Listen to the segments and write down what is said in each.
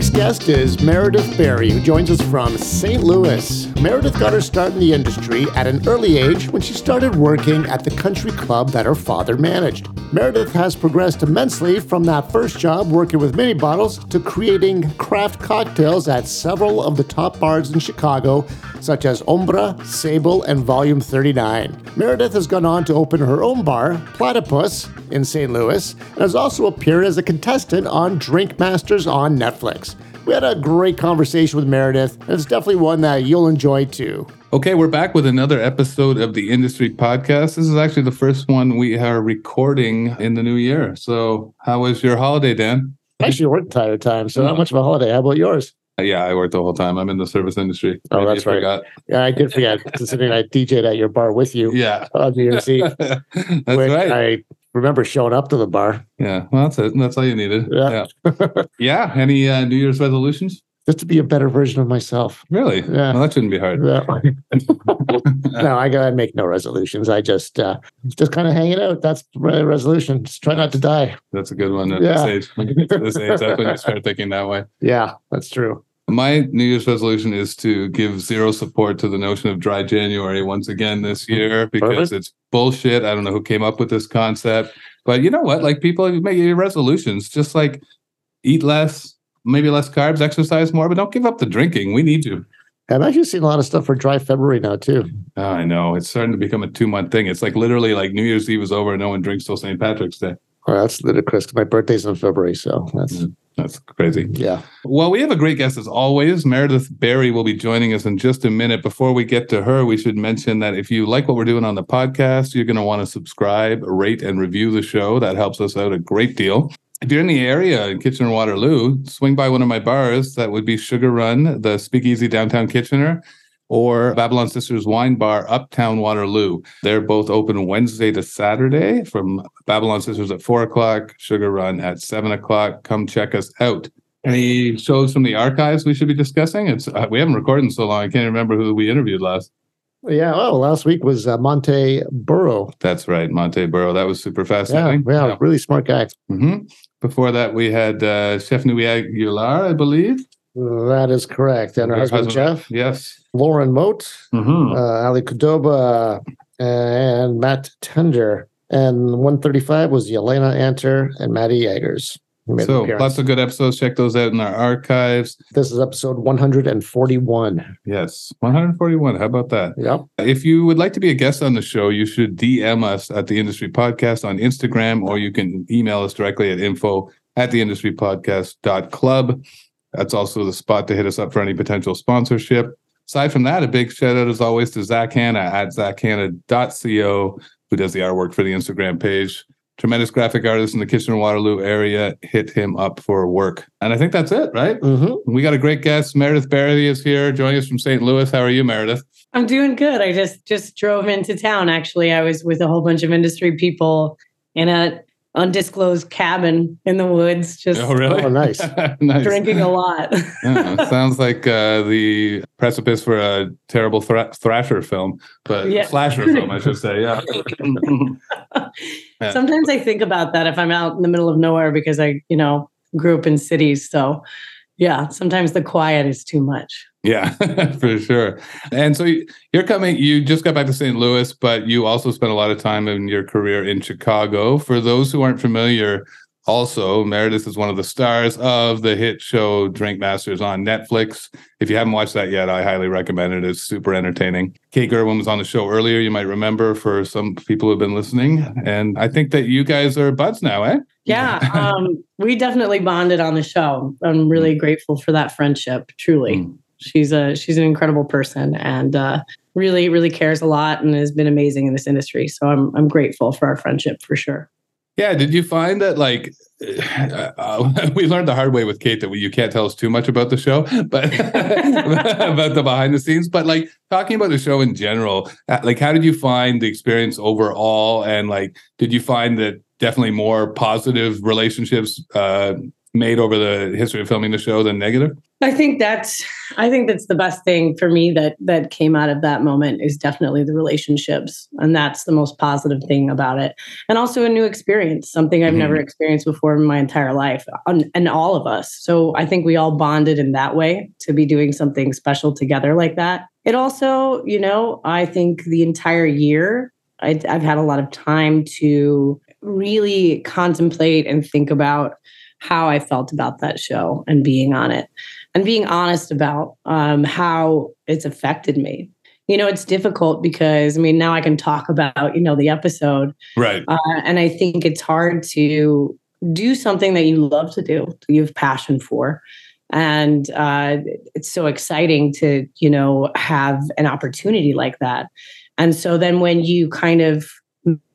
week's guest is Meredith Barry, who joins us from St. Louis. Meredith got her start in the industry at an early age when she started working at the country club that her father managed. Meredith has progressed immensely from that first job working with mini bottles to creating craft cocktails at several of the top bars in Chicago, such as Ombra, Sable, and Volume 39. Meredith has gone on to open her own bar, Platypus, in St. Louis, and has also appeared as a contestant on Drink Masters on Netflix. We had a great conversation with Meredith, and it's definitely one that you'll enjoy too. Okay, we're back with another episode of the Industry Podcast. This is actually the first one we are recording in the new year. So, how was your holiday, Dan? I actually worked the entire time, so not much of a holiday. How about yours? Yeah, I worked the whole time. I'm in the service industry. Oh, Maybe that's right. forgot. Yeah, I did forget, considering I DJ'd at your bar with you Yeah, on New Year's Eve. that's right. I remember showing up to the bar. yeah, well, that's it. That's all you needed. Yeah. Yeah. Yeah. Any uh, New Year's resolutions? just to be a better version of myself. Really? Yeah. Well, that shouldn't be hard. Yeah. no, I gotta make no resolutions. I just uh just kind of hanging out. That's my resolution. Just try not to die. That's a good one at Yeah. this age. At this age, that's when you start thinking that way. Yeah, that's true. My New Year's resolution is to give zero support to the notion of dry January once again this year because Perfect. it's bullshit. I don't know who came up with this concept, but you know what? Like people make your resolutions, just like eat less, maybe less carbs, exercise more, but don't give up the drinking. We need to. I'm actually seeing a lot of stuff for dry February now too. I know it's starting to become a two month thing. It's like literally like New Year's Eve is over and no one drinks till St. Patrick's Day. Well, that's ludicrous. 'cause My birthday's in February, so that's mm, That's crazy. yeah. Well, we have a great guest as always. Meredith Barry will be joining us in just a minute. Before we get to her, we should mention that if you like what we're doing on the podcast, you're going to want to subscribe, rate, and review the show. That helps us out a great deal. If you're in the area in Kitchener Waterloo, swing by one of my bars. That would be Sugar Run, the Speakeasy downtown Kitchener, or Babylon Sisters Wine Bar uptown Waterloo. They're both open Wednesday to Saturday from Babylon Sisters at four o'clock, Sugar Run at seven o'clock. Come check us out. Any shows from the archives we should be discussing? It's uh, we haven't recorded in so long. I can't remember who we interviewed last. Yeah. Well, last week was uh, Monte Burrow. That's right, Monte Burrow. That was super Yeah, fascinating. yeah, really smart guy. hmm Before that, we had uh, Chef Nui Aguilar, I believe. That is correct. And her husband Jeff, Yes. Lauren Moat, hmm uh, Ali Kudoba, and Matt Tender. And 135 was Yelena Anter and Maddie Eggers. who made an So lots of good episodes. Check those out in our archives. This is episode 141. Yes, 141. How about that? Yep. If you would like to be a guest on the show, you should DM us at the Industry Podcast on Instagram, or you can email us directly at info at the industry podcast.club. That's also the spot to hit us up for any potential sponsorship. Aside from that, a big shout out as always to Zak Hannah at zakhannah.co, who does the artwork for the Instagram page. Tremendous graphic artist in the Kitchener Waterloo area. Hit him up for work. And I think that's it, right? Mm-hmm. We got a great guest. Meredith Barry is here, joining us from St. Louis. How are you, Meredith? I'm doing good. I just just drove into town. Actually, I was with a whole bunch of industry people in a undisclosed cabin in the woods, just Oh, really? Oh, nice. nice. drinking a lot. Yeah, sounds like uh, the precipice for a terrible thra- thrasher film, but Yeah. slasher film, I should say. Yeah. Yeah. Sometimes I think about that if I'm out in the middle of nowhere because I, you know, grew up in cities. So, yeah, sometimes the quiet is too much. Yeah, for sure. And so you- you're coming, you just got back to St. Louis, but you also spent a lot of time in your career in Chicago. For those who aren't familiar, also, Meredith is one of the stars of the hit show Drink Masters on Netflix. If you haven't watched that yet, I highly recommend it. It's super entertaining. Kate Gerwin was on the show earlier. You might remember for some people who have been listening. And I think that you guys are buds now, eh? Yeah, um, we definitely bonded on the show. I'm really grateful for that friendship. Truly, Mm. She's a she's an incredible person and uh, really really cares a lot and has been amazing in this industry. So I'm I'm grateful for our friendship for sure. Yeah. Did you find that like uh, we learned the hard way with Kate that we, you can't tell us too much about the show, but about the behind the scenes. But like talking about the show in general, uh, like how did you find the experience overall? And like, did you find that definitely more positive relationships uh, made over the history of filming the show than negative? I think that's I think that's the best thing for me that that came out of that moment is definitely the relationships and that's the most positive thing about it. And also a new experience, something I've mm-hmm. never experienced before in my entire life and all of us. So I think we all bonded in that way to be doing something special together like that. It also, you know, I think the entire year I, I've had a lot of time to really contemplate and think about how I felt about that show and being on it and being honest about um, how it's affected me. You know, it's difficult because I mean, now I can talk about, you know, the episode. Right. Uh, and I think it's hard to do something that you love to do, you have passion for. And uh, it's so exciting to, you know, have an opportunity like that. And so then when you kind of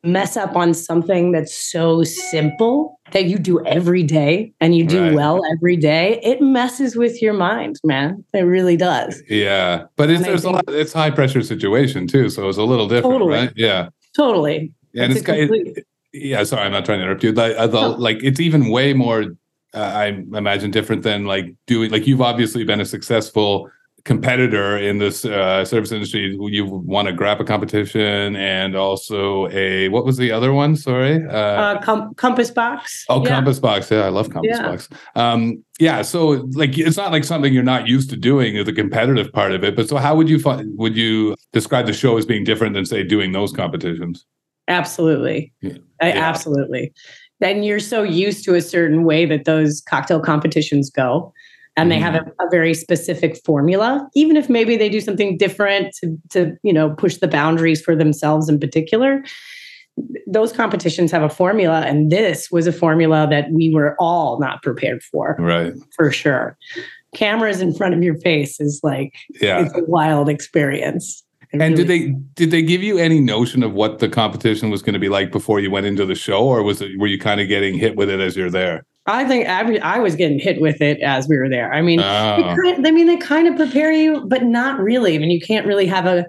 mess up on something that's so simple that you do every day and you do right. well every day, it messes with your mind, man. It really does. Yeah. But it's, there's a lot, it's high pressure situation too. So it's a little different, totally. right? Yeah. Totally. Yeah, and it's, complete... it, yeah, sorry, I'm not trying to interrupt you. Like, I thought, no. like it's even way more, uh, I imagine, different than like doing, like you've obviously been a successful competitor in this uh, service industry. You won a GRAPPA competition and also a what was the other one? Sorry, uh, uh, com- Compass Box. Oh, yeah. Compass Box. Yeah, I love Compass yeah. Box. Um, yeah, so like it's not like something you're not used to doing, the competitive part of it. But so, how would you find, would you describe the show as being different than say doing those competitions? Absolutely, yeah. I, absolutely. Then you're so used to a certain way that those cocktail competitions go and they have mm-hmm. a, a, very specific formula even if maybe they do something different to, to you know push the boundaries for themselves in particular those competitions have a formula and this was a formula that we were all not prepared for. Right. For sure. Cameras in front of your face is like yeah. it's a wild experience. And really did they did they give you any notion of what the competition was going to be like before you went into the show or was it were you kind of getting hit with it as you're there I think I, I was getting hit with it as we were there. I mean, oh. kind of, I mean, they kind of prepare you, but not really. I mean, you can't really have a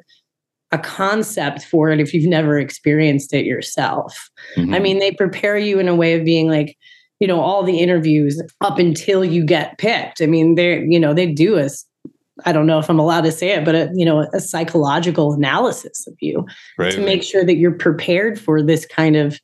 a concept for it if you've never experienced it yourself. Mm-hmm. I mean, they prepare you in a way of being like, you know, all the interviews up until you get picked. I mean, they're, you know, they do a I don't know if I'm allowed to say it, but a, you know, a psychological analysis of you right. to make sure that you're prepared for this kind of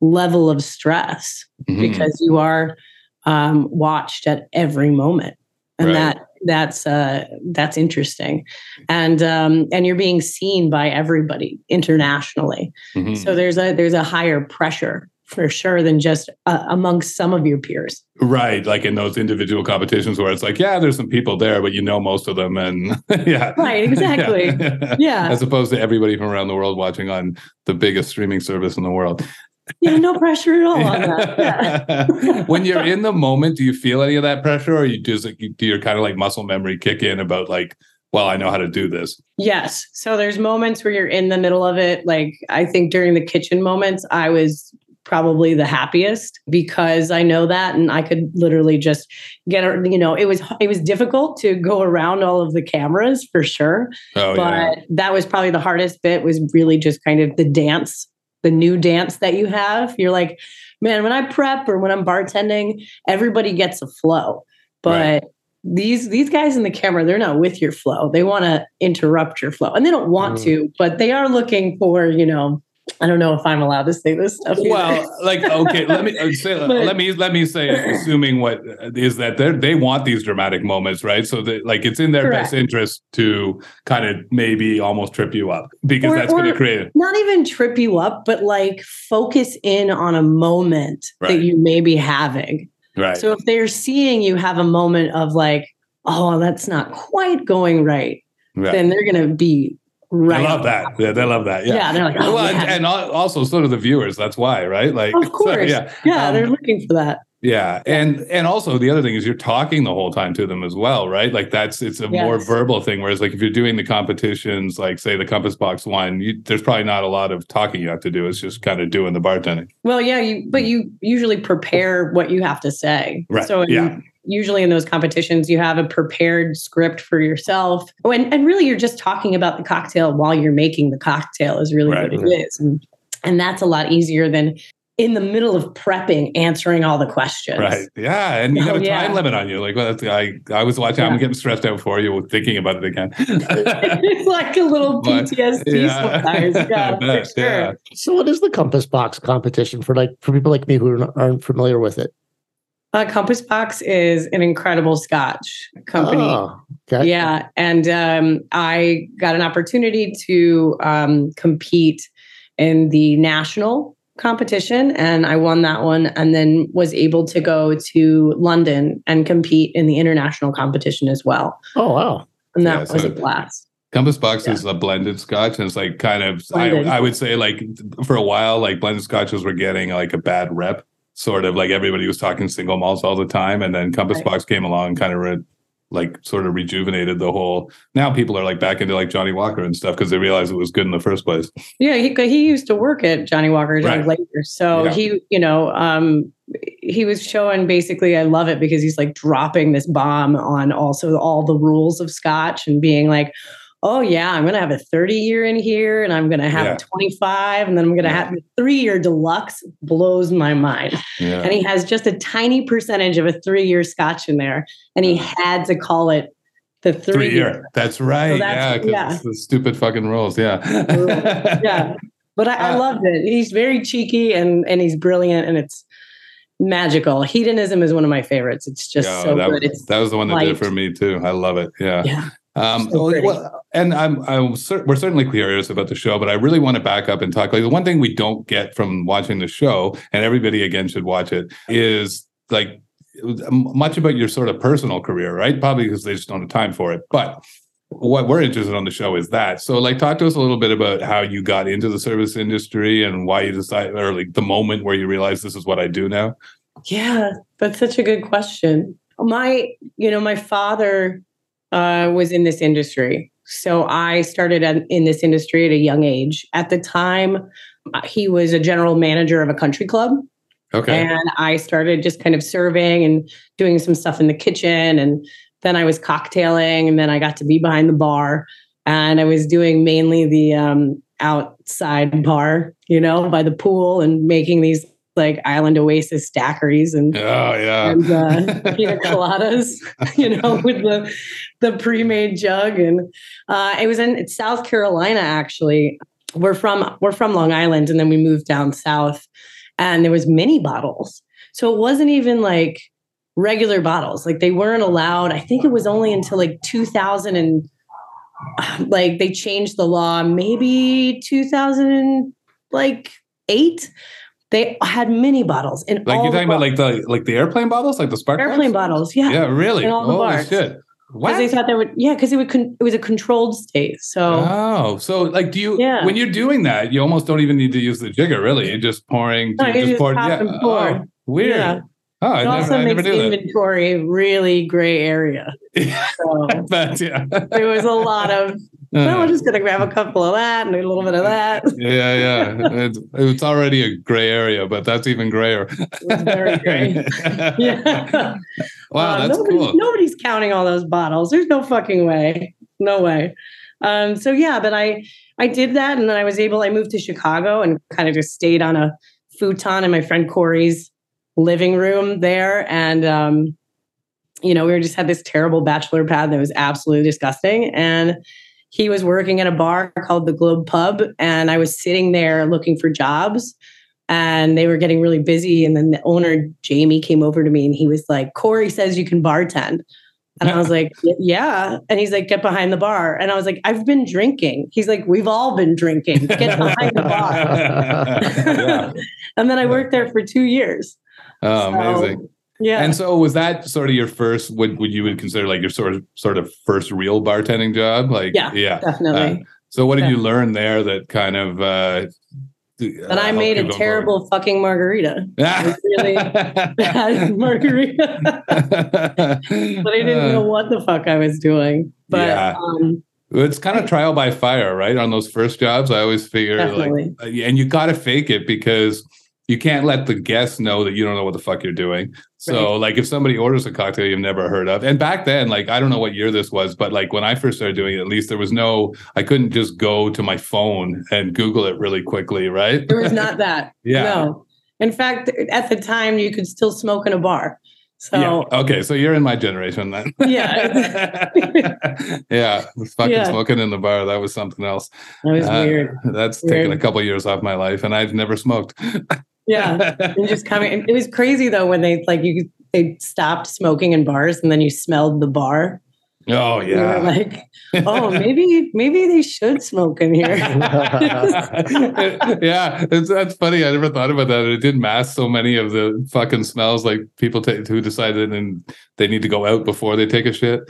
level of stress mm-hmm. because you are um, watched at every moment. And right. that that's uh, that's interesting. And um, and you're being seen by everybody internationally. Mm-hmm. so there's a there's a higher pressure for sure than just uh, amongst some of your peers. Right. Like in those individual competitions where it's like yeah there's some people there but you know most of them and yeah. Right exactly. Yeah. yeah. As opposed to everybody from around the world watching on the biggest streaming service in the world yeah, no pressure at all on that. Yeah. when you're in the moment, do you feel any of that pressure, or you just like do your kind of like muscle memory kick in about like, well, I know how to do this? Yes. So there's moments where you're in the middle of it. Like I think during the kitchen moments, I was probably the happiest because I know that and I could literally just get you know it was it was difficult to go around all of the cameras for sure oh, but yeah. that was probably the hardest bit was really just kind of the dance the new dance that you have. You're like, man, when I prep or when I'm bartending, everybody gets a flow. But right. these these guys in the camera, they're not with your flow. They want to interrupt your flow. And they don't want mm. to, but they are looking for, you know, I don't know if I'm allowed to say this stuff. Either. Well, like okay, let me uh, say, but, let me let me say, assuming what is that they they want these dramatic moments, right? So that like it's in their correct. best interest to kind of maybe almost trip you up because or, that's going to create not even trip you up, but like focus in on a moment right. that you may be having. Right. So if they're seeing you have a moment of like, oh, that's not quite going right, right. then they're going to be Right. They love that. Yeah, they love that. Yeah. Yeah. They're like, oh, well, yeah. and also so do the viewers. That's why, right? Like, of course. So, yeah. Yeah. Um, they're looking for that. Yeah. And and also the other thing is you're talking the whole time to them as well, right? Like that's it's a yes. more verbal thing. Whereas like if you're doing the competitions, like say the Compass Box one, you, there's probably not a lot of talking you have to do. It's just kind of doing the bartending. Well, yeah, you but you usually prepare what you have to say. Right. So yeah usually in those competitions you have a prepared script for yourself oh, and, and really you're just talking about the cocktail while you're making the cocktail is really right, what it right. is, and, and that's a lot easier than in the middle of prepping, answering all the questions. Right. Yeah. And you have a time yeah. limit on you. Like, well, I, I was watching, yeah. I'm getting stressed out for you thinking about it again. it's like a little PTSD yeah. sometimes. Yeah, bet, sure. yeah. So what is the Compass Box competition for like, for people like me who aren't familiar with it? Uh, Compass Box is an incredible Scotch company. Oh, okay. Yeah, and um, I got an opportunity to um, compete in the national competition and I won that one and then was able to go to London and compete in the international competition as well. Oh wow. And that yeah, was so a blast. Compass Box yeah. is a blended scotch and it's like kind of I, I, would say like for a while like blended scotches were getting like a bad rep sort of like everybody was talking single malts all the time and then Compass right. Box came along and kind of re- like sort of rejuvenated the whole. Now people are like back into like Johnnie Walker and stuff because they realized it was good in the first place. Yeah, he he used to work at Johnnie Walker right. later, so yeah. he you know um he was showing basically I love it because he's like dropping this bomb on also all the rules of Scotch and being like oh yeah, I'm gonna have a 30 year in here and I'm gonna have yeah. a 25 and then I'm gonna yeah. have a three year deluxe blows my mind. Yeah. And he has just a tiny percentage of a three year scotch in there. And he had to call it the three, three year. year. That's right. So that's, yeah. yeah. the stupid fucking rules. Yeah. yeah. But I, I uh, loved it. He's very cheeky and and he's brilliant and it's magical. Hedonism is one of my favorites. It's just so that, good. It's that was the one that light. did it for me too. I love it. Yeah. Yeah. Um, so well, and I'm, I'm we're certainly curious about the show, but I really want to back up and talk. Like the one thing we don't get from watching the show, and everybody again should watch it, is like much about your sort of personal career, right? Probably because they just don't have time for it. But what we're interested on the show is that. So, like, talk to us a little bit about how you got into the service industry and why you decided, or like the moment where you realized this is what I do now. Yeah, that's such a good question. My, you know, my father uh, was in this industry. So I started in this industry at a young age. At the time, uh, he was a general manager of a country club. Okay. And I started just kind of serving and doing some stuff in the kitchen. And then I was cocktailing. And then I got to be behind the bar. And I was doing mainly the um, outside bar, you know, by the pool and making these like Island Oasis daiquiris and oh yeah and uh, pina coladas, you know, with the the pre-made jug, and uh, it was in South Carolina actually. We're from we're from Long Island, and then we moved down south, and there was mini bottles, so it wasn't even like regular bottles. Like they weren't allowed. I think it was only until like 2000 and like they changed the law, maybe 2000 like eight they had mini bottles in like you're talking about like the like the airplane bottles, like the spark airplane bottles. Yeah, yeah, really. In all Holy the bars. shit! Because they thought they would, yeah, because it would con- it was a controlled state. So oh, so like, do you yeah. when you're doing that, you almost don't even need to use the jigger, really. You're just pouring, no, you just, just pour, yeah. Oh, pour. Oh, weird. Yeah. Oh, it I also never, makes inventory really gray area. So but, yeah. there was a lot of well, I'm just going to grab a couple of that and a little bit of that. yeah, yeah. It's, it's already a gray area, but that's even grayer. It's very gray. yeah. Wow, uh, that's nobody's, cool. Nobody's counting all those bottles. There's no fucking way. No way. Um, so yeah, but I I did that, and then I was able. I moved to Chicago and kind of just stayed on a futon in my friend Corey's living room there, and um, you know, we were just had this terrible bachelor pad that was absolutely disgusting, and he was working at a bar called the Globe Pub, and I was sitting there looking for jobs. And they were getting really busy. And then the owner, Jamie, came over to me and he was like, Corey says you can bartend. And I was like, yeah. And he's like, get behind the bar. And I was like, I've been drinking. He's like, we've all been drinking. Get behind the bar. and then I worked there for two years. Oh, so, amazing. Yeah. And so was that sort of your first what would you would consider like your sort of sort of first real bartending job? Like yeah, yeah. Definitely. Uh, so what did you learn there that kind of uh that I made a terrible forward? fucking margarita. really bad margarita. but I didn't know what the fuck I was doing. But yeah. um, it's kind of trial by fire, right? On those first jobs, I always figure Definitely. like, and you got to fake it because you can't let the guests know that you don't know what the fuck you're doing. So right. like if somebody orders a cocktail you've never heard of, and back then, like I don't know what year this was, but like when I first started doing it, at least there was no, I couldn't just go to my phone and Google it really quickly, right? There was not that. yeah. No. In fact, at the time, you could still smoke in a bar. So yeah. okay, so you're in my generation then. Yeah, yeah. Fucking yeah. smoking in the bar that was something else. That was uh, weird. That's weird. taken a couple years off my life, and I've never smoked. Yeah, and just coming. It was crazy though when they like you they stopped smoking in bars, and then you smelled the bar. Oh yeah. like, oh, maybe maybe they should smoke in here. yeah, it's that's funny. I never thought about that. It did mask so many of the fucking smells like people t- who decided and they need to go out before they take a shit.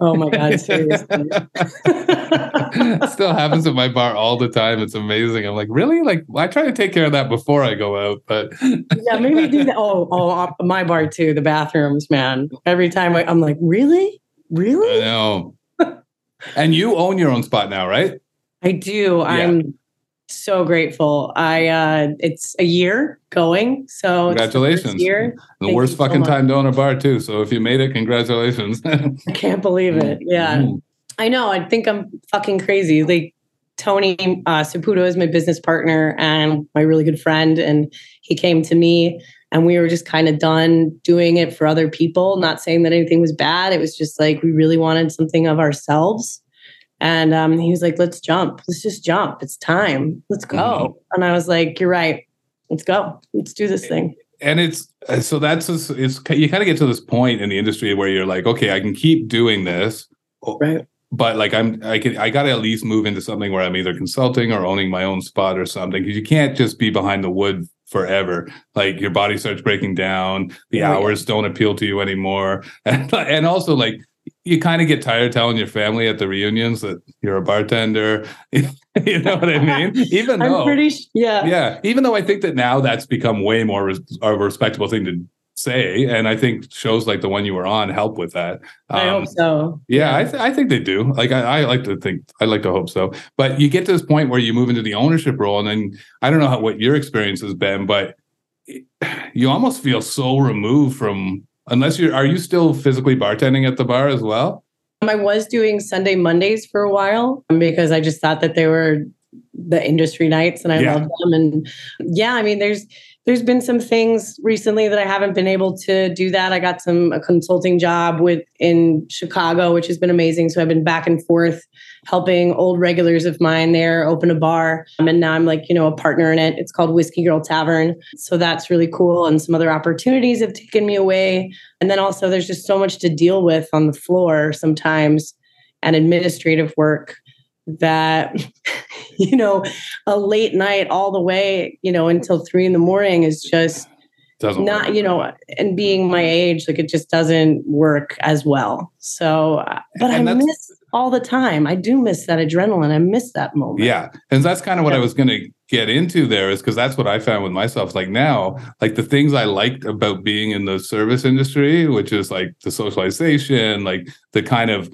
Oh my god, seriously. Still happens at my bar all the time. It's amazing. I'm like, really? Like I try to take care of that before I go out, but yeah, maybe do that. Oh, oh, uh, my bar too. The bathrooms, man. Every time I, I'm like, really? Really? I know. and you own your own spot now, right? I do. Yeah. I'm so grateful. I uh it's a year going. So congratulations. Year. The Thank worst fucking so time to own a bar too. So if you made it, congratulations. I can't believe it. Yeah. Mm. I know. I think I'm fucking crazy. Like Tony uh, Saputo is my business partner and my really good friend, and he came to me and we were just kind of done doing it for other people not saying that anything was bad. It was just like we really wanted something of ourselves. And um, he was like let's jump. Let's just jump. It's time. Let's go. Mm-hmm. and i was like you're right. Let's go. Let's do this thing. and it's uh, so that's just, it's you kind of get to this point in the industry where you're like okay i can keep doing this. Right. but like i'm i can i gotta at least move into something where i'm either consulting or owning my own spot or something because you can't just be behind the wood forever. Like your body starts breaking down, the oh, hours yeah. don't appeal to you anymore. And, and also like you kind of get tired telling your family at the reunions that you're a bartender. you know what I mean? Even though, I'm pretty, yeah, yeah. Even though I think that now that's become way more res- a respectable thing to say, and I think shows like the one you were on help with that. Um, I hope um, so. Yeah, yeah. I, th- I think they do. Like I, I, like to think, I like to hope so. But you get to this point where you move into the ownership role, and then I don't know how, what your experience has been, but you almost feel so removed from unless you're. Are you still physically bartending at the bar as well? I was doing Sunday Mondays for a while because I just thought that they were the industry nights and I yeah. love them. And yeah, I mean, there's there's been some things recently that I haven't been able to do that. I got some a consulting job with in Chicago, which has been amazing. So I've been back and forth helping old regulars of mine there open a bar. Um, and now I'm like, you know, a partner in it. It's called Whiskey Girl Tavern. So that's really cool. And some other opportunities have taken me away. And then also there's just so much to deal with on the floor sometimes and administrative work that you know a late night all the way you know until three in the morning is just doesn't not work. you know and being my age like it just doesn't work as well so but and i miss all the time i do miss that adrenaline i miss that moment yeah and that's kind of what yeah. i was going to get into there is because that's what i found with myself like now like the things i liked about being in the service industry which is like the socialization like the kind of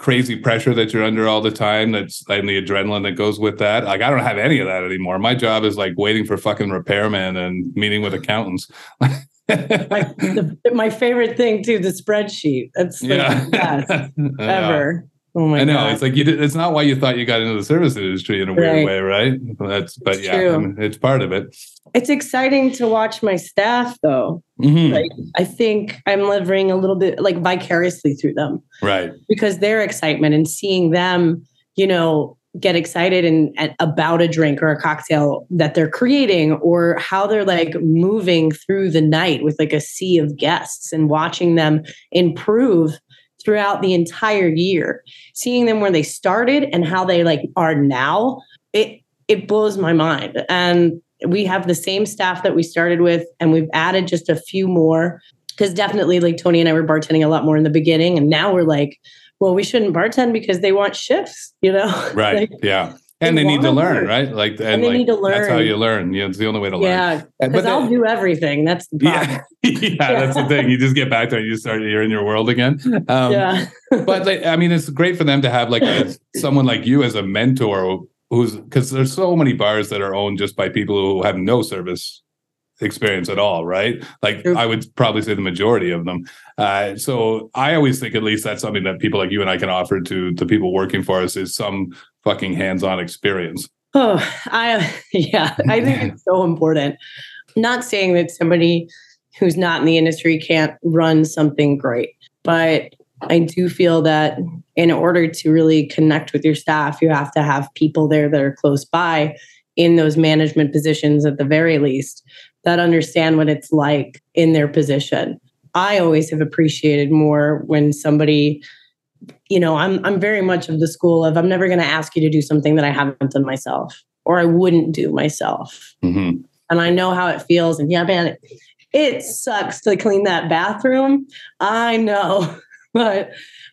crazy pressure that you're under all the time that's and the adrenaline that goes with that. Like i don't have any of that anymore. My job is like waiting for fucking repairmen and meeting with accountants. My, the, my favorite thing too the spreadsheet. That's like yeah. the best ever Oh my I know God. it's like you. Did, it's not why you thought you got into the service industry in a weird right. way, right? That's but it's yeah, I mean, it's part of it. It's exciting to watch my staff, though. Mm-hmm. Like I think I'm living a little bit like vicariously through them, right? Because their excitement and seeing them, you know, get excited and, and, about a drink or a cocktail that they're creating or how they're like moving through the night with like a sea of guests and watching them improve throughout the entire year. Seeing them where they started and how they like are now it it blows my mind. And we have the same staff that we started with and we've added just a few more because definitely like tony and i were bartending a lot more in the beginning and now we're like well we shouldn't bartend because they want shifts you know? Right. Like, yeah and they, they need to learn, right? Like, and, and they like, need to learn. That's how you learn. Yeah, it's the only way to learn. Yeah, because I'll do everything. That's the problem. Yeah. yeah, yeah, that's the thing. You just get back there. You start. You're in your world again. Um, yeah. but like, I mean, it's great for them to have like a, someone like you as a mentor, who's because there's so many bars that are owned just by people who have no service experience at all, right? Like I would probably say the majority of them. Uh, so I always think at least that's something that people like you and I can offer to the people working for us is some fucking hands-on experience. Oh, I yeah, I think it's so important. not saying that somebody who's not in the industry can't run something great, but I do feel that in order to really connect with your staff, you have to have people there that are close by in those management positions at the very least that understand what it's like in their position. I always have appreciated more when somebody you know, I'm I'm very much of the school of I'm never going to ask you to do something that I haven't done myself or I wouldn't do myself. Mm-hmm. And I know how it feels. And yeah, man, it, it sucks to clean that bathroom. I know, but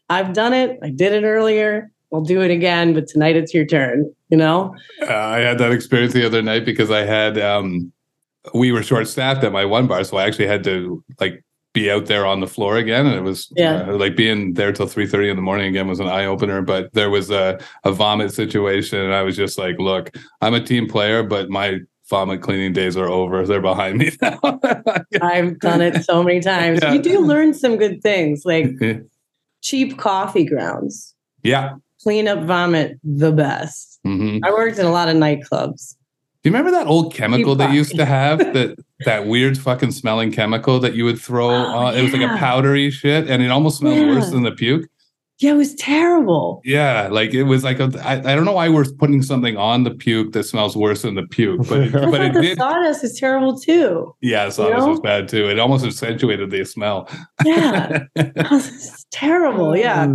I've done it. I did it earlier. We'll do it again, but tonight it's your turn. You know. Uh, I had that experience the other night because I had um, we were short staffed at my one bar, so I actually had to like be out there on the floor again and it was yeah. Uh, like being there till 3 30 in the morning again was an eye-opener but there was a, a vomit situation and i was just like look i'm a team player but my vomit cleaning days are over. They're behind me now. I've done it so many times. Yeah. you do learn some good things like cheap coffee grounds. Yeah. Clean up vomit the best. Mm-hmm. i worked in a lot of nightclubs you remember that old chemical they used to have that that weird fucking smelling chemical that you would throw oh, on? Yeah. It was like a powdery shit, and it almost smelled yeah. worse than the puke. Yeah, it was terrible. Yeah, like it was like a, I, I don't know why we're putting something on the puke that smells worse than the puke, but it, but it did. Sawdust is terrible too. Yeah, sawdust you know? was bad too. It almost accentuated the smell. Yeah, it's terrible. Yeah,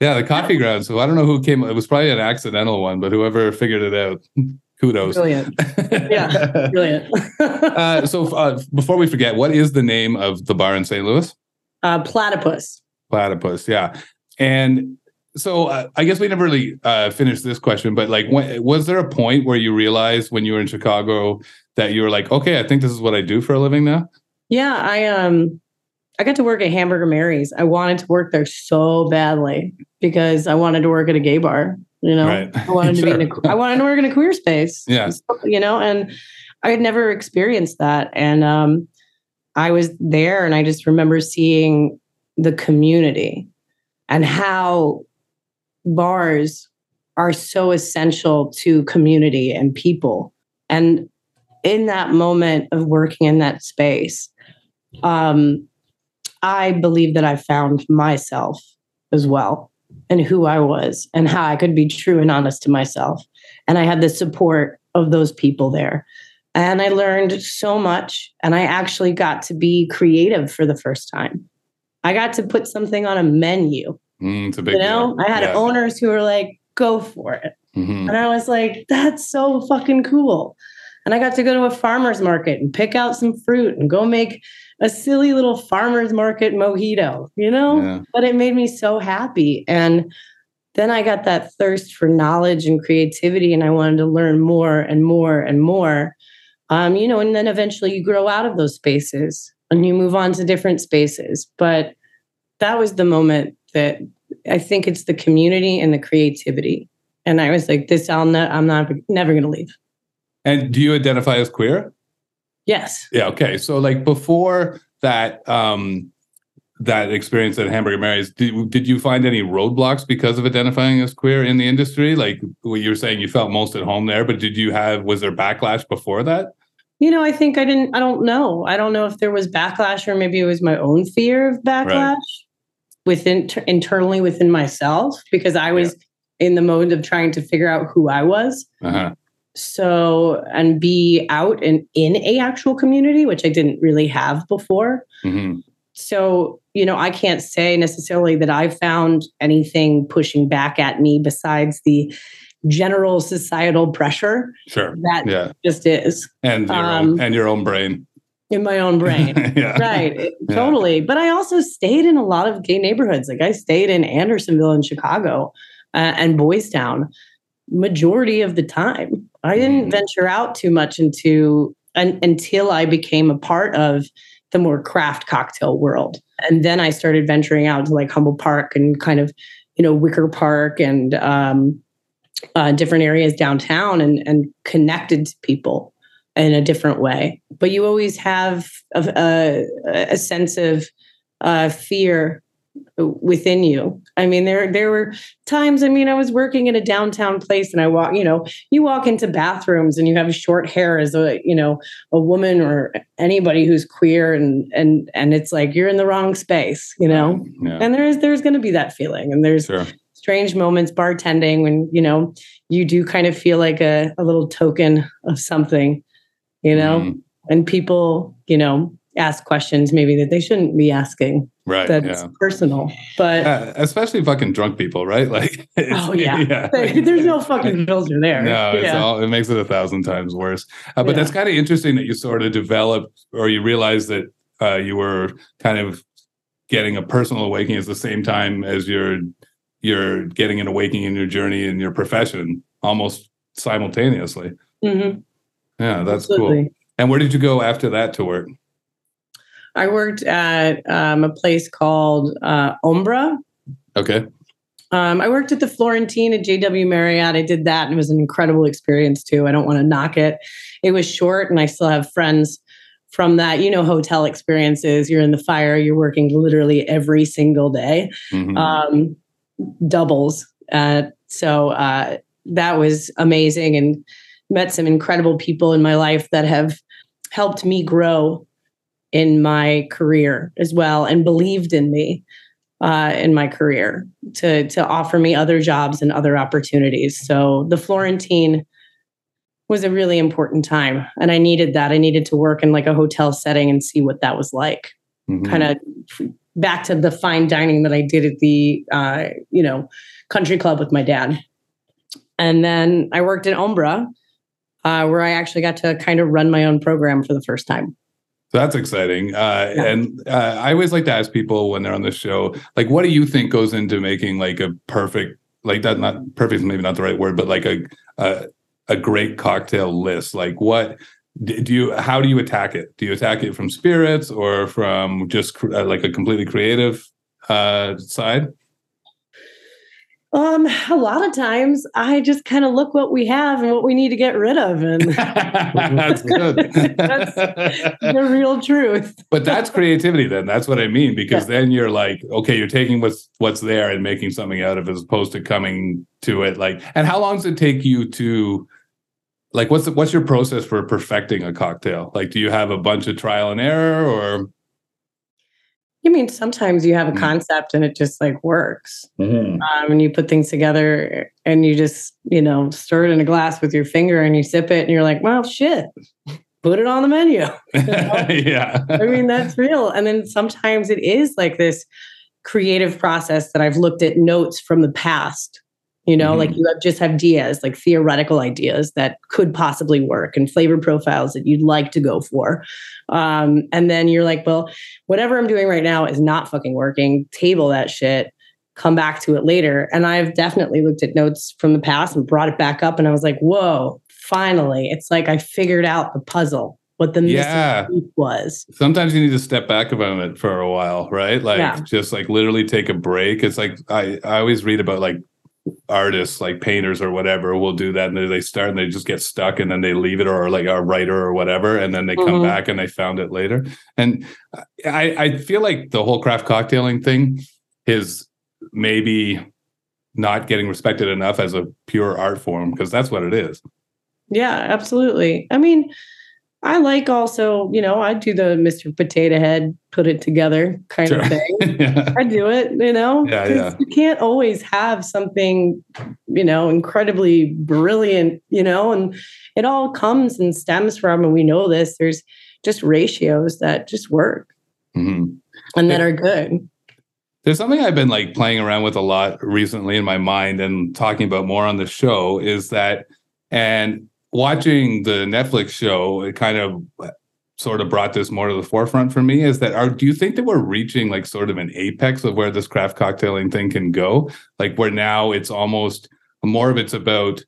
yeah. The coffee grounds. So I don't know who came. It was probably an accidental one, but whoever figured it out kudos. Brilliant. Yeah, brilliant. uh, so uh, before we forget, what is the name of the bar in St. Louis? Uh, Platypus. Platypus, yeah. And so uh, I guess we never really uh, finished this question, but like, when, was there a point where you realized when you were in Chicago that you were like, okay, I think this is what I do for a living now? Yeah, I um, I got to work at Hamburger Mary's. I wanted to work there so badly because I wanted to work at a gay bar. You know, right. I wanted sure. to be in a, I wanted to work in a queer space. Yeah. You know, and I had never experienced that. And um, I was there and I just remember seeing the community and how bars are so essential to community and people. And in that moment of working in that space, um, I believe that I found myself as well and who I was and how I could be true and honest to myself. And I had the support of those people there. And I learned so much. And I actually got to be creative for the first time. I got to put something on a menu. Mm, it's a big you know, deal. I had yeah. owners who were like, go for it. Mm-hmm. And I was like, that's so fucking cool. And I got to go to a farmer's market and pick out some fruit and go make a silly little farmer's market mojito, you know? Yeah. But it made me so happy. And then I got that thirst for knowledge and creativity, and I wanted to learn more and more and more. Um, you know, and then eventually you grow out of those spaces and you move on to different spaces. But that was the moment that I think it's the community and the creativity. And I was like, this, I'll ne- I'm not never going to leave. And do you identify as queer? Yes. Yeah. Okay. So like before that, um, that experience at Hamburger Mary's, did, did you find any roadblocks because of identifying as queer in the industry? Like what you were saying, you felt most at home there, but did you have, was there backlash before that? You know, I think I didn't, I don't know. I don't know if there was backlash or maybe it was my own fear of backlash right. within, t- internally within myself because I was yeah. in the mode of trying to figure out who I was. Uh-huh so and be out and in a actual community which i didn't really have before mm-hmm. so you know i can't say necessarily that i found anything pushing back at me besides the general societal pressure sure that yeah. just is and your, um, own, and your own brain in my own brain yeah. right yeah. totally but i also stayed in a lot of gay neighborhoods like i stayed in andersonville in chicago uh, and boys town majority of the time. I didn't mm. venture out too much into un, until I became a part of the more craft cocktail world. And then I started venturing out to like Humboldt Park and kind of, you know, Wicker Park and um, uh, different areas downtown and, and connected to people in a different way. But you always have a, a, a sense of uh, fear within you. I mean, there there were times. I mean, I was working in a downtown place, and I walk. You know, you walk into bathrooms, and you have short hair as a you know a woman or anybody who's queer, and and and it's like you're in the wrong space. You know, yeah. and there's there's going to be that feeling, and there's. Sure. Strange moments bartending when you know you do kind of feel like a, a little token of something, you know, mm. and people, you know, ask questions maybe that they shouldn't be asking right that's yeah. personal but yeah, especially fucking drunk people right like oh yeah, yeah. there's no fucking filter there no it's yeah. all it makes it a thousand times worse uh, but that's kind of interesting that you sort of developed or you realized that uh, you were kind of getting a personal awakening at the same time as you're you're getting an awakening in your journey in your profession almost simultaneously mm-hmm. yeah that's Absolutely. cool and where did you go after that to work I worked at um, a place called uh, Ombra. Okay. Um, I worked at the Florentine at JW Marriott. I did that, and it was an incredible experience too. I don't want to knock it. It was short, and I still have friends from that. You know, hotel experiences. You're in the fire. You're working literally every single day, mm-hmm. um, doubles. Uh, so uh, that was amazing, and met some incredible people in my life that have helped me grow in my career as well and believed in me uh, in my career to to offer me other jobs and other opportunities. So the Florentine was a really important time, and I needed that. I needed to work in like a hotel setting and see what that was like. Mm-hmm. Kind of back to the fine dining that I did at the uh, you know country club with my dad, and then I worked in Ombra. Uh, where I actually got to kind of run my own program for the first time. That's exciting. Uh, yeah. And uh, I always like to ask people when they're on the show, like, what do you think goes into making like a perfect, like that? Not perfect, maybe not the right word, but like a a, a great cocktail list. Like, what do you? How do you attack it? Do you attack it from spirits or from just uh, like a completely creative uh, side? Um, a lot of times I just kind of look what we have and what we need to get rid of. And that's good. that's the real truth. but that's creativity then. That's what I mean. Because yeah. then you're like, okay, you're taking what's what's there and making something out of it as opposed to coming to it like and how long does it take you to like what's the, what's your process for perfecting a cocktail? Like do you have a bunch of trial and error or you mean sometimes you have a mm-hmm. concept and it just like works, mm-hmm. um, and you put things together and you just you know stir it in a glass with your finger and you sip it and you're like, well, shit, put it on the menu. yeah, I mean that's real. And then sometimes it is like this creative process that I've looked at notes from the past you know mm-hmm. like you have, just have ideas like theoretical ideas that could possibly work and flavor profiles that you'd like to go for um, and then you're like well whatever i'm doing right now is not fucking working table that shit come back to it later and i've definitely looked at notes from the past and brought it back up and i was like whoa finally it's like i figured out the puzzle what the yeah. was. Sometimes you need to step back from it for a while, right? Like yeah. just like literally take a break. It's like I, I always read about like artists like painters or whatever will do that and they start and they just get stuck and then they leave it or like a writer or whatever and then they come mm-hmm. back and they found it later. And i i feel like the whole craft cocktailing thing is maybe not getting respected enough as a pure art form because that's what it is. Yeah absolutely. I mean I like also, you know, I do the Mr. Potato Head, put it together kind sure. of thing. yeah. I do it, you know, yeah, yeah. you can't always have something, you know, incredibly brilliant, you know, and it all comes and stems from, and we know this, there's just ratios that just work mm-hmm. and that are good. There's something I've been like playing around with a lot recently in my mind and talking about more on the show is that, and watching the Netflix show, it kind of sort of brought this more to the forefront for me is that are do you think that we're reaching like sort of an apex of where this craft cocktailing thing can go? Like where now it's almost more of it's about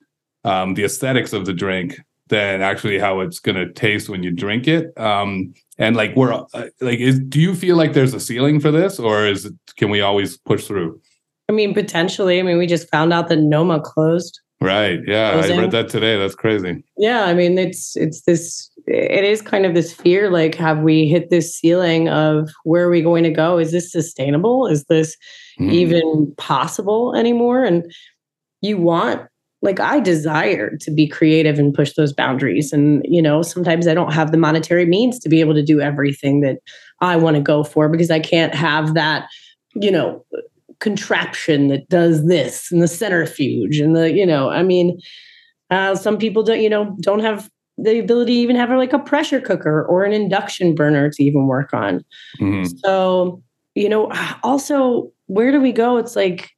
um, the aesthetics of the drink than actually how it's going to taste when you drink it. Um, and like we're uh, like is do you feel like there's a ceiling for this or is it can we always push through? I mean potentially. I mean we just found out that noma closed Right. Yeah. I read that today. That's crazy. Yeah. I mean, it's it's this it is kind of this fear like have we hit this ceiling of where are we going to go is this sustainable is this mm. even possible anymore and you want like i desire to be creative and push those boundaries and you know sometimes i don't have the monetary means to be able to do everything that i want to go for because i can't have that you know contraption that does this and the centrifuge and the you know i mean uh, some people don't you know don't have the ability to even have like a pressure cooker or an induction burner to even work on. Mm-hmm. So, you know, also, where do we go? It's like,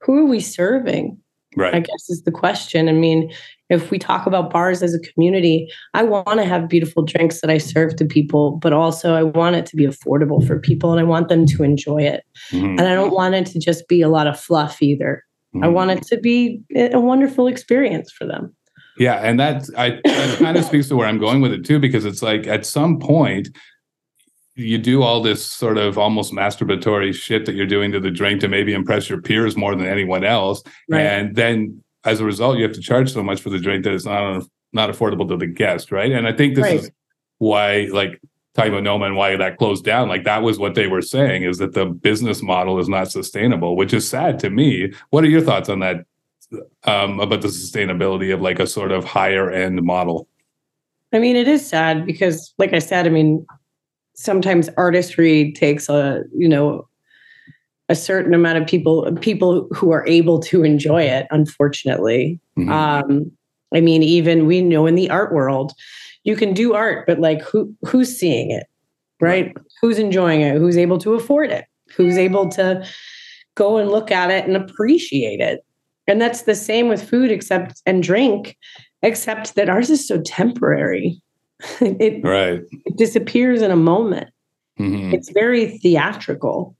who are we serving? Right. I guess is the question. I mean, if we talk about bars as a community, I want to have beautiful drinks that I serve to people, but also I want it to be affordable for people and I want them to enjoy it. Mm-hmm. And I don't want it to just be a lot of fluff either. Mm-hmm. I want it to be a wonderful experience for them. Yeah, and that I that kind of speaks to where I'm going with it too, because it's like at some point you do all this sort of almost masturbatory shit that you're doing to the drink to maybe impress your peers more than anyone else, right. and then as a result, you have to charge so much for the drink that it's not not affordable to the guest, right? And I think this right. is why, like talking about Noma and why that closed down, like that was what they were saying is that the business model is not sustainable, which is sad to me. What are your thoughts on that, um, about the sustainability of like a sort of higher end model. I mean, it is sad because, like I said, I mean, sometimes artistry takes a you know a certain amount of people people who are able to enjoy it. Unfortunately, mm-hmm. um, I mean, even we know in the art world, you can do art, but like who who's seeing it, right? right. Who's enjoying it? Who's able to afford it? Who's able to go and look at it and appreciate it? And that's the same with food except and drink, except that ours is so temporary. it, right. it disappears in a moment. Mm-hmm. It's very theatrical.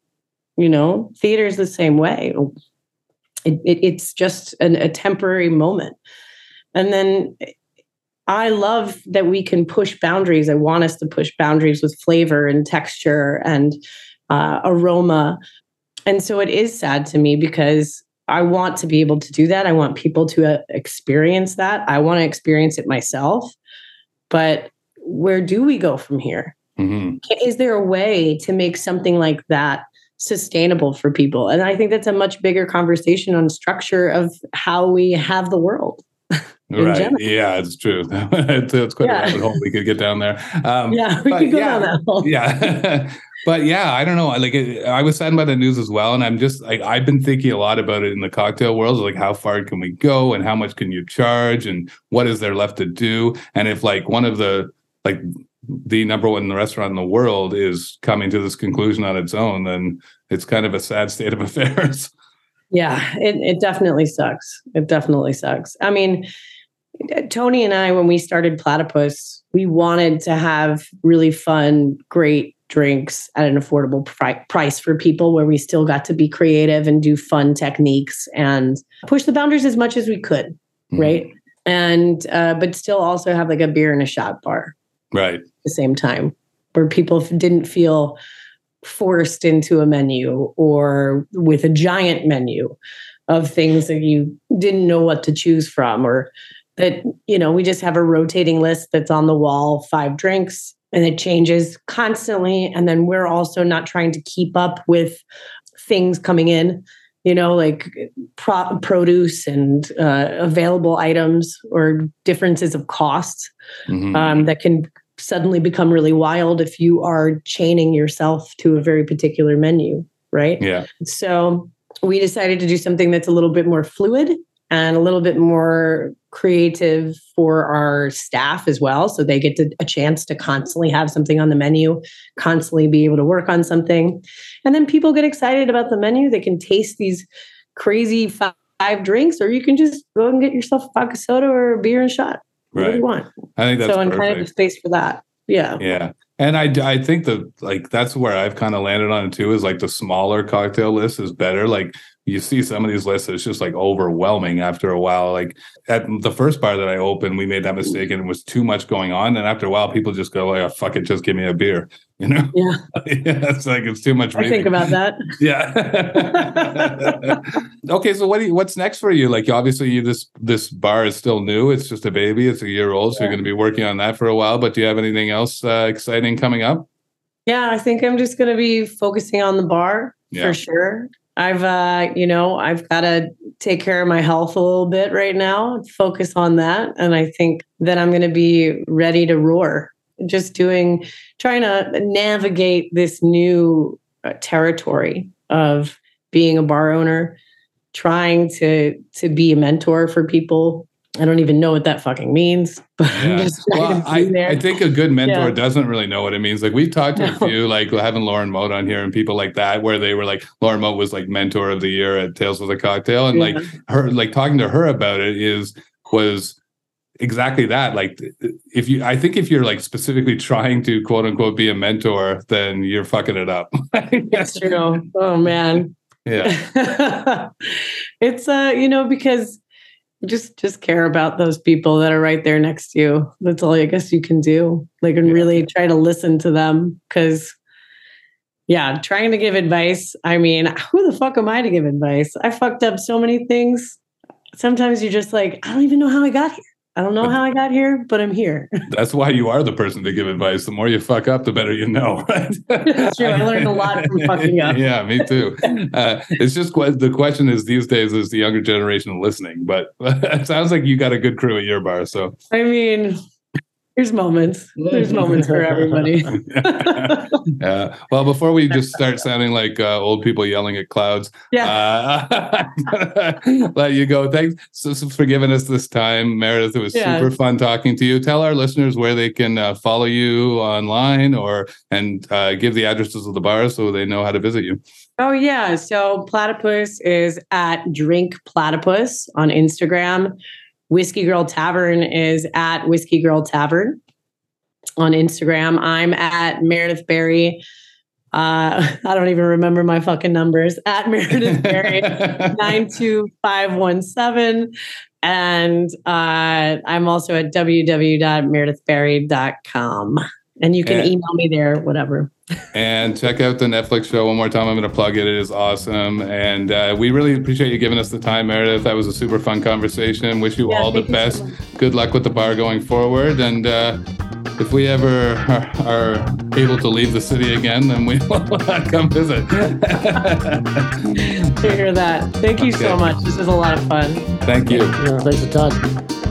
You know, theater is the same way. It, it, it's just an, a temporary moment. And then I love that we can push boundaries. I want us to push boundaries with flavor and texture and uh, aroma. And so it is sad to me because I want to be able to do that. I want people to uh, experience that. I want to experience it myself. But where do we go from here? Mm-hmm. Is there a way to make something like that sustainable for people? And I think that's a much bigger conversation on structure of how we have the world. right. General. Yeah, it's true. it's quite yeah. a rabbit hole we could get down there. Um, yeah, we could go yeah, down that hole. yeah but yeah, I don't know. Like, it, I was saddened by the news as well, and I'm just like I've been thinking a lot about it in the cocktail world. Like, how far can we go, and how much can you charge, and what is there left to do? And if like one of the like the number one restaurant in the world is coming to this conclusion on its own, then it's kind of a sad state of affairs. Yeah, it it definitely sucks. It definitely sucks. I mean, Tony and I, when we started Platypus, we wanted to have really fun, great drinks at an affordable pri- price for people where we still got to be creative and do fun techniques and push the boundaries as much as we could mm-hmm. right and uh, but still also have like a beer and a shot bar right at the same time where people didn't feel forced into a menu or with a giant menu of things that you didn't know what to choose from or that you know we just have a rotating list that's on the wall five drinks and it changes constantly and then we're also not trying to keep up with things coming in you know like pro- produce and uh, available items or differences of cost mm-hmm. um, that can suddenly become really wild if you are chaining yourself to a very particular menu right yeah so we decided to do something that's a little bit more fluid and a little bit more creative for our staff as well. So they get to, a chance to constantly have something on the menu, constantly be able to work on something. And then people get excited about the menu. They can taste these crazy five, drinks, or you can just go and get yourself a vodka soda or a beer and shot. Right. you want. I think that's so, and kind of space for that. Yeah. Yeah. And I, I think that like that's where I've kind of landed on it too is like the smaller cocktail list is better. Like you see some of these lists, it's just like overwhelming after a while. Like at the first bar that I opened, we made that mistake and it was too much going on. And after a while, people just go, like, oh, fuck it, just give me a beer. You know? Yeah. yeah it's like it's too much. I think about that. Yeah. okay, so what do you, what's next for you? Like obviously you this this bar is still new. It's just a baby. It's a year old. So yeah. you're gonna be working on that for a while. But do you have anything else uh, exciting coming up? Yeah, I think I'm just gonna be focusing on the bar yeah. for sure. I've uh, you know, I've got to take care of my health a little bit right now, focus on that, and I think that I'm going to be ready to roar. Just doing trying to navigate this new uh, territory of being a bar owner, trying to to be a mentor for people I don't even know what that fucking means, but yeah. well, I, I, think a good mentor yeah. doesn't really know what it means. Like we've talked to no. a few, like having Lauren Mote on here and people like that, where they were like, Lauren Mote was like mentor of the year at Tales of the Cocktail. And yeah. like her, like talking to her about it is, was exactly that. Like if you, I think if you're like specifically trying to quote unquote be a mentor, then you're fucking it up. That's true. Oh man. Yeah. it's, uh, you know, because just just care about those people that are right there next to you. That's all i guess you can do. Like and yeah. really try to listen to them because yeah trying to give advice i mean who the fuck am i to give advice? I fucked up so many things. Sometimes you're just like i don't even know how i got here I don't know how I got here, but I'm here. That's why you are the person to give advice. The more you fuck up, the better you know. Right? That's true. I learned a lot from fucking up. yeah, me too. Uh, it's just the question is these days is the younger generation listening, but it sounds like you got a good crew at your bar. So I mean, there's moments. There's moments for everybody. yeah. Well, before we just start sounding like uh, old people yelling at clouds, yeah. Uh, let you go. Thanks so, so for giving us this time, Meredith. It was yeah. super fun talking to you. Tell our listeners where they can uh, follow you online, or and uh, give the addresses of the bars so they know how to visit you. Oh yeah. So Platypus is at Drink Platypus on Instagram. Whiskey Girl Tavern is at Whiskey Girl Tavern on Instagram. I'm at Meredith Barry. Uh, I don't even remember my fucking numbers at Meredith Barry 92517. And uh, I'm also at www.meredithbarry.com. And you can and, email me there, whatever. and check out the Netflix show one more time. I'm going to plug it. It is awesome. And uh, we really appreciate you giving us the time, Meredith. That was a super fun conversation. Wish you yeah, all the best. So Good luck with the bar going forward. And uh, if we ever are, are, able to leave the city again, then we will come visit. hear that. Thank you okay. so much. This was a lot of fun. Thank you. Yeah, thanks a ton.